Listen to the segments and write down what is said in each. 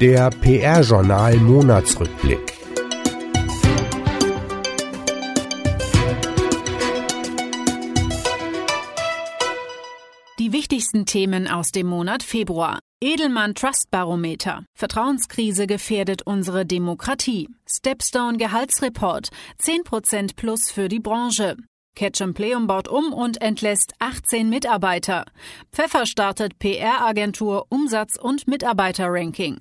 Der PR-Journal Monatsrückblick. Die wichtigsten Themen aus dem Monat Februar. Edelmann Trust Barometer. Vertrauenskrise gefährdet unsere Demokratie. Stepstone Gehaltsreport. 10% plus für die Branche. Ketchum Pleum baut um und entlässt 18 Mitarbeiter. Pfeffer startet PR-Agentur Umsatz- und Mitarbeiterranking.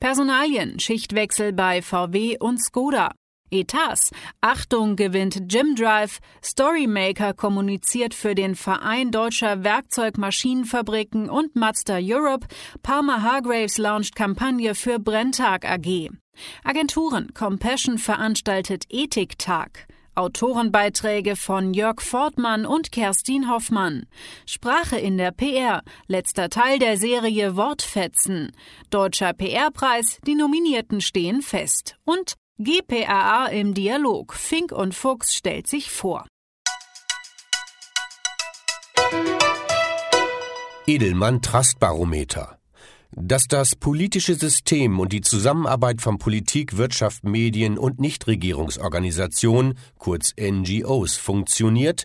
Personalien, Schichtwechsel bei VW und Skoda. Etats. Achtung gewinnt Jim Drive. Storymaker kommuniziert für den Verein deutscher Werkzeugmaschinenfabriken und Mazda Europe. Palmer Hargraves launcht Kampagne für Brenntag AG. Agenturen. Compassion veranstaltet Ethiktag. Autorenbeiträge von Jörg Fortmann und Kerstin Hoffmann. Sprache in der PR. Letzter Teil der Serie Wortfetzen. Deutscher PR-Preis. Die Nominierten stehen fest. Und GPAA im Dialog. Fink und Fuchs stellt sich vor. Edelmann Trustbarometer. Dass das politische System und die Zusammenarbeit von Politik, Wirtschaft, Medien und Nichtregierungsorganisationen, kurz NGOs, funktioniert,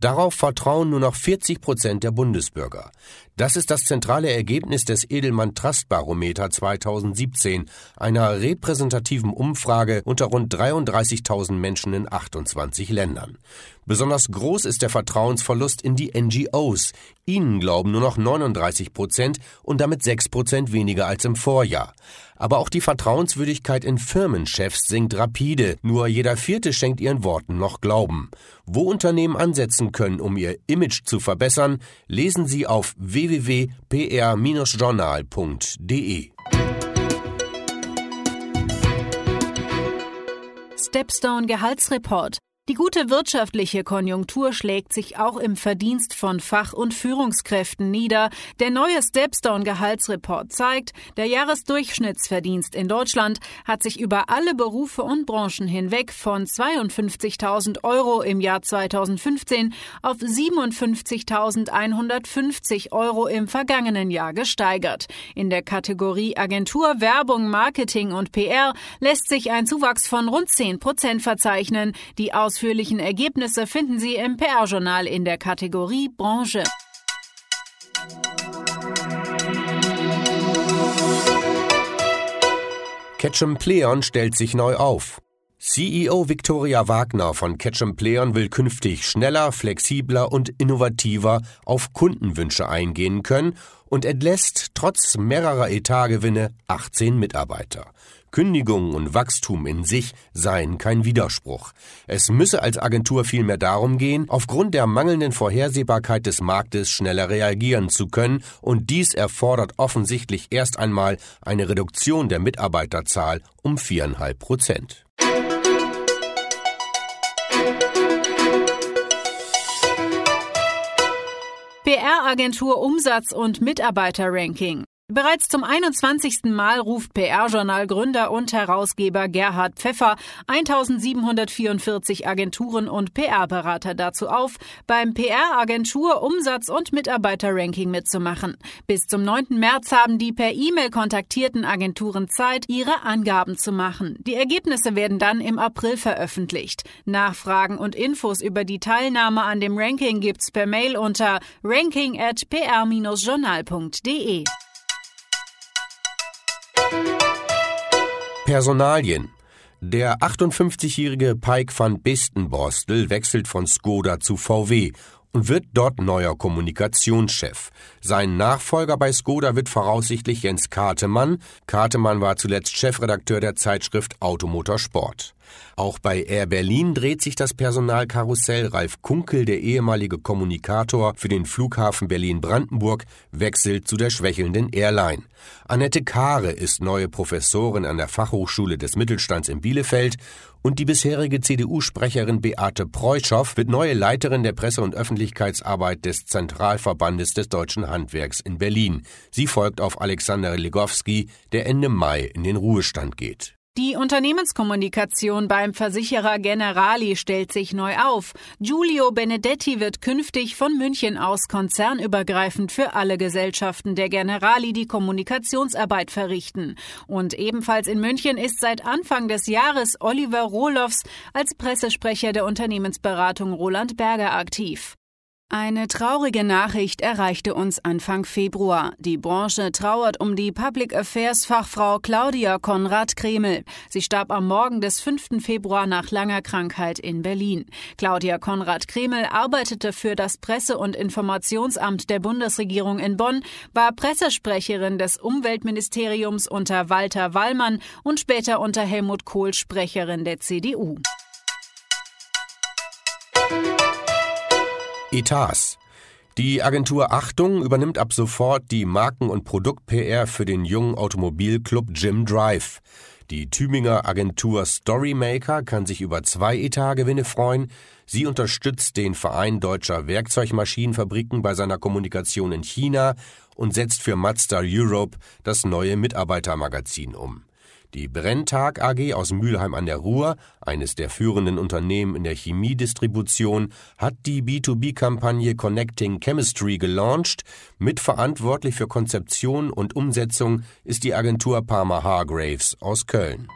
Darauf vertrauen nur noch 40 Prozent der Bundesbürger. Das ist das zentrale Ergebnis des Edelmann Trust Barometer 2017, einer repräsentativen Umfrage unter rund 33.000 Menschen in 28 Ländern. Besonders groß ist der Vertrauensverlust in die NGOs. Ihnen glauben nur noch 39 Prozent und damit 6 Prozent weniger als im Vorjahr. Aber auch die Vertrauenswürdigkeit in Firmenchefs sinkt rapide. Nur jeder Vierte schenkt ihren Worten noch Glauben. Wo Unternehmen ansetzen können, um ihr Image zu verbessern, lesen Sie auf www.pr-journal.de. Stepstone Gehaltsreport. Die gute wirtschaftliche Konjunktur schlägt sich auch im Verdienst von Fach- und Führungskräften nieder. Der neue Stepstone-Gehaltsreport zeigt, der Jahresdurchschnittsverdienst in Deutschland hat sich über alle Berufe und Branchen hinweg von 52.000 Euro im Jahr 2015 auf 57.150 Euro im vergangenen Jahr gesteigert. In der Kategorie Agentur, Werbung, Marketing und PR lässt sich ein Zuwachs von rund 10 Prozent verzeichnen. Die aus ausführlichen Ergebnisse finden Sie im PR-Journal in der Kategorie Branche. Ketchum Pleon stellt sich neu auf. CEO Victoria Wagner von Ketchum Pleon will künftig schneller, flexibler und innovativer auf Kundenwünsche eingehen können und entlässt trotz mehrerer Etatgewinne 18 Mitarbeiter. Kündigungen und Wachstum in sich seien kein Widerspruch. Es müsse als Agentur vielmehr darum gehen, aufgrund der mangelnden Vorhersehbarkeit des Marktes schneller reagieren zu können, und dies erfordert offensichtlich erst einmal eine Reduktion der Mitarbeiterzahl um viereinhalb Prozent. PR-Agentur Umsatz- und Mitarbeiterranking. Bereits zum 21. Mal ruft PR-Journal Gründer und Herausgeber Gerhard Pfeffer 1744 Agenturen und PR-Berater dazu auf, beim PR-Agentur Umsatz- und Mitarbeiter-Ranking mitzumachen. Bis zum 9. März haben die per E-Mail kontaktierten Agenturen Zeit, ihre Angaben zu machen. Die Ergebnisse werden dann im April veröffentlicht. Nachfragen und Infos über die Teilnahme an dem Ranking gibt's per Mail unter ranking at pr-journal.de. Personalien. Der 58-jährige Pike van Bistenborstel wechselt von Skoda zu VW und wird dort neuer Kommunikationschef. Sein Nachfolger bei Skoda wird voraussichtlich Jens Kartemann. Kartemann war zuletzt Chefredakteur der Zeitschrift Automotorsport. Auch bei Air Berlin dreht sich das Personalkarussell. Ralf Kunkel, der ehemalige Kommunikator für den Flughafen Berlin-Brandenburg, wechselt zu der schwächelnden Airline. Annette Kahre ist neue Professorin an der Fachhochschule des Mittelstands in Bielefeld und die bisherige CDU-Sprecherin Beate Preuschow wird neue Leiterin der Presse- und Öffentlichkeitsarbeit des Zentralverbandes des deutschen Handwerks in Berlin. Sie folgt auf Alexander Legowski, der Ende Mai in den Ruhestand geht. Die Unternehmenskommunikation beim Versicherer Generali stellt sich neu auf. Giulio Benedetti wird künftig von München aus konzernübergreifend für alle Gesellschaften der Generali die Kommunikationsarbeit verrichten. Und ebenfalls in München ist seit Anfang des Jahres Oliver Rohlofs als Pressesprecher der Unternehmensberatung Roland Berger aktiv. Eine traurige Nachricht erreichte uns Anfang Februar. Die Branche trauert um die Public Affairs Fachfrau Claudia Konrad Kremel. Sie starb am Morgen des 5. Februar nach langer Krankheit in Berlin. Claudia Konrad Kremel arbeitete für das Presse- und Informationsamt der Bundesregierung in Bonn, war Pressesprecherin des Umweltministeriums unter Walter Wallmann und später unter Helmut Kohl Sprecherin der CDU. Etats. Die Agentur Achtung übernimmt ab sofort die Marken- und Produkt-PR für den jungen Automobilclub Jim Drive. Die Tübinger Agentur Storymaker kann sich über zwei Etatgewinne freuen. Sie unterstützt den Verein deutscher Werkzeugmaschinenfabriken bei seiner Kommunikation in China und setzt für Mazda Europe das neue Mitarbeitermagazin um. Die Brenntag AG aus Mülheim an der Ruhr, eines der führenden Unternehmen in der Chemiedistribution, hat die B2B-Kampagne Connecting Chemistry gelauncht. Mitverantwortlich für Konzeption und Umsetzung ist die Agentur Parma Hargraves aus Köln.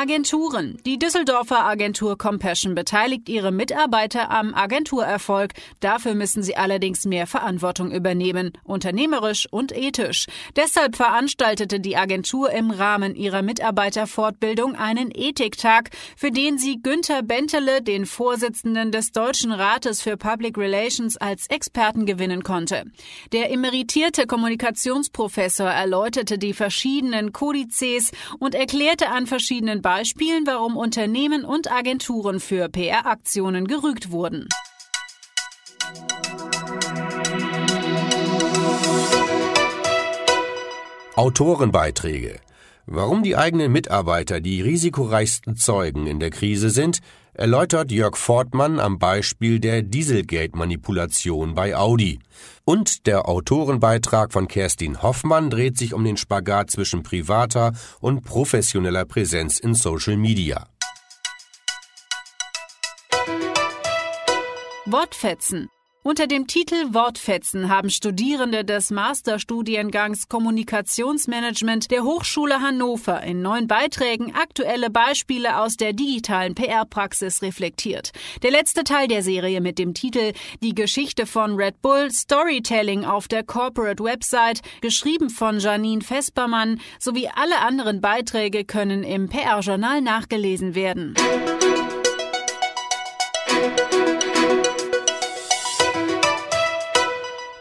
Agenturen. Die Düsseldorfer Agentur Compassion beteiligt ihre Mitarbeiter am Agenturerfolg. Dafür müssen sie allerdings mehr Verantwortung übernehmen, unternehmerisch und ethisch. Deshalb veranstaltete die Agentur im Rahmen ihrer Mitarbeiterfortbildung einen Ethiktag, für den sie Günther Bentele, den Vorsitzenden des Deutschen Rates für Public Relations, als Experten gewinnen konnte. Der emeritierte Kommunikationsprofessor erläuterte die verschiedenen Kodizes und erklärte an verschiedenen Beispielen, warum Unternehmen und Agenturen für PR-Aktionen gerügt wurden. Autorenbeiträge. Warum die eigenen Mitarbeiter die risikoreichsten Zeugen in der Krise sind, erläutert Jörg Fortmann am Beispiel der Dieselgate-Manipulation bei Audi. Und der Autorenbeitrag von Kerstin Hoffmann dreht sich um den Spagat zwischen privater und professioneller Präsenz in Social Media. Wortfetzen unter dem Titel Wortfetzen haben Studierende des Masterstudiengangs Kommunikationsmanagement der Hochschule Hannover in neun Beiträgen aktuelle Beispiele aus der digitalen PR-Praxis reflektiert. Der letzte Teil der Serie mit dem Titel Die Geschichte von Red Bull Storytelling auf der Corporate Website, geschrieben von Janine Vespermann, sowie alle anderen Beiträge können im PR-Journal nachgelesen werden.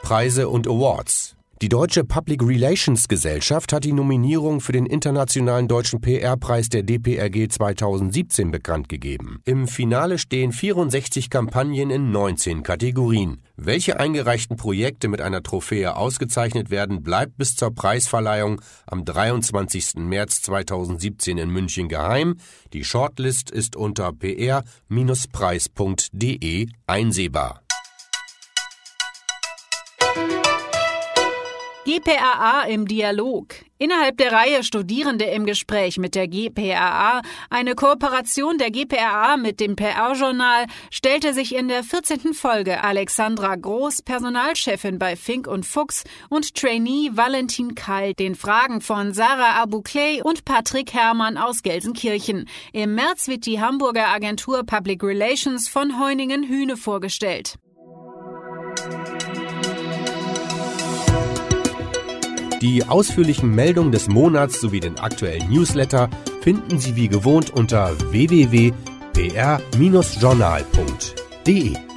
Preise und Awards. Die Deutsche Public Relations Gesellschaft hat die Nominierung für den Internationalen Deutschen PR-Preis der DPRG 2017 bekannt gegeben. Im Finale stehen 64 Kampagnen in 19 Kategorien. Welche eingereichten Projekte mit einer Trophäe ausgezeichnet werden, bleibt bis zur Preisverleihung am 23. März 2017 in München geheim. Die Shortlist ist unter pr-preis.de einsehbar. GPAA im Dialog. Innerhalb der Reihe Studierende im Gespräch mit der GPAA, eine Kooperation der GPAA mit dem PR-Journal, stellte sich in der 14. Folge Alexandra Groß, Personalchefin bei Fink und Fuchs, und Trainee Valentin Keil den Fragen von Sarah Abukley und Patrick Herrmann aus Gelsenkirchen. Im März wird die Hamburger Agentur Public Relations von Heuningen-Hühne vorgestellt. Die ausführlichen Meldungen des Monats sowie den aktuellen Newsletter finden Sie wie gewohnt unter www.pr-journal.de.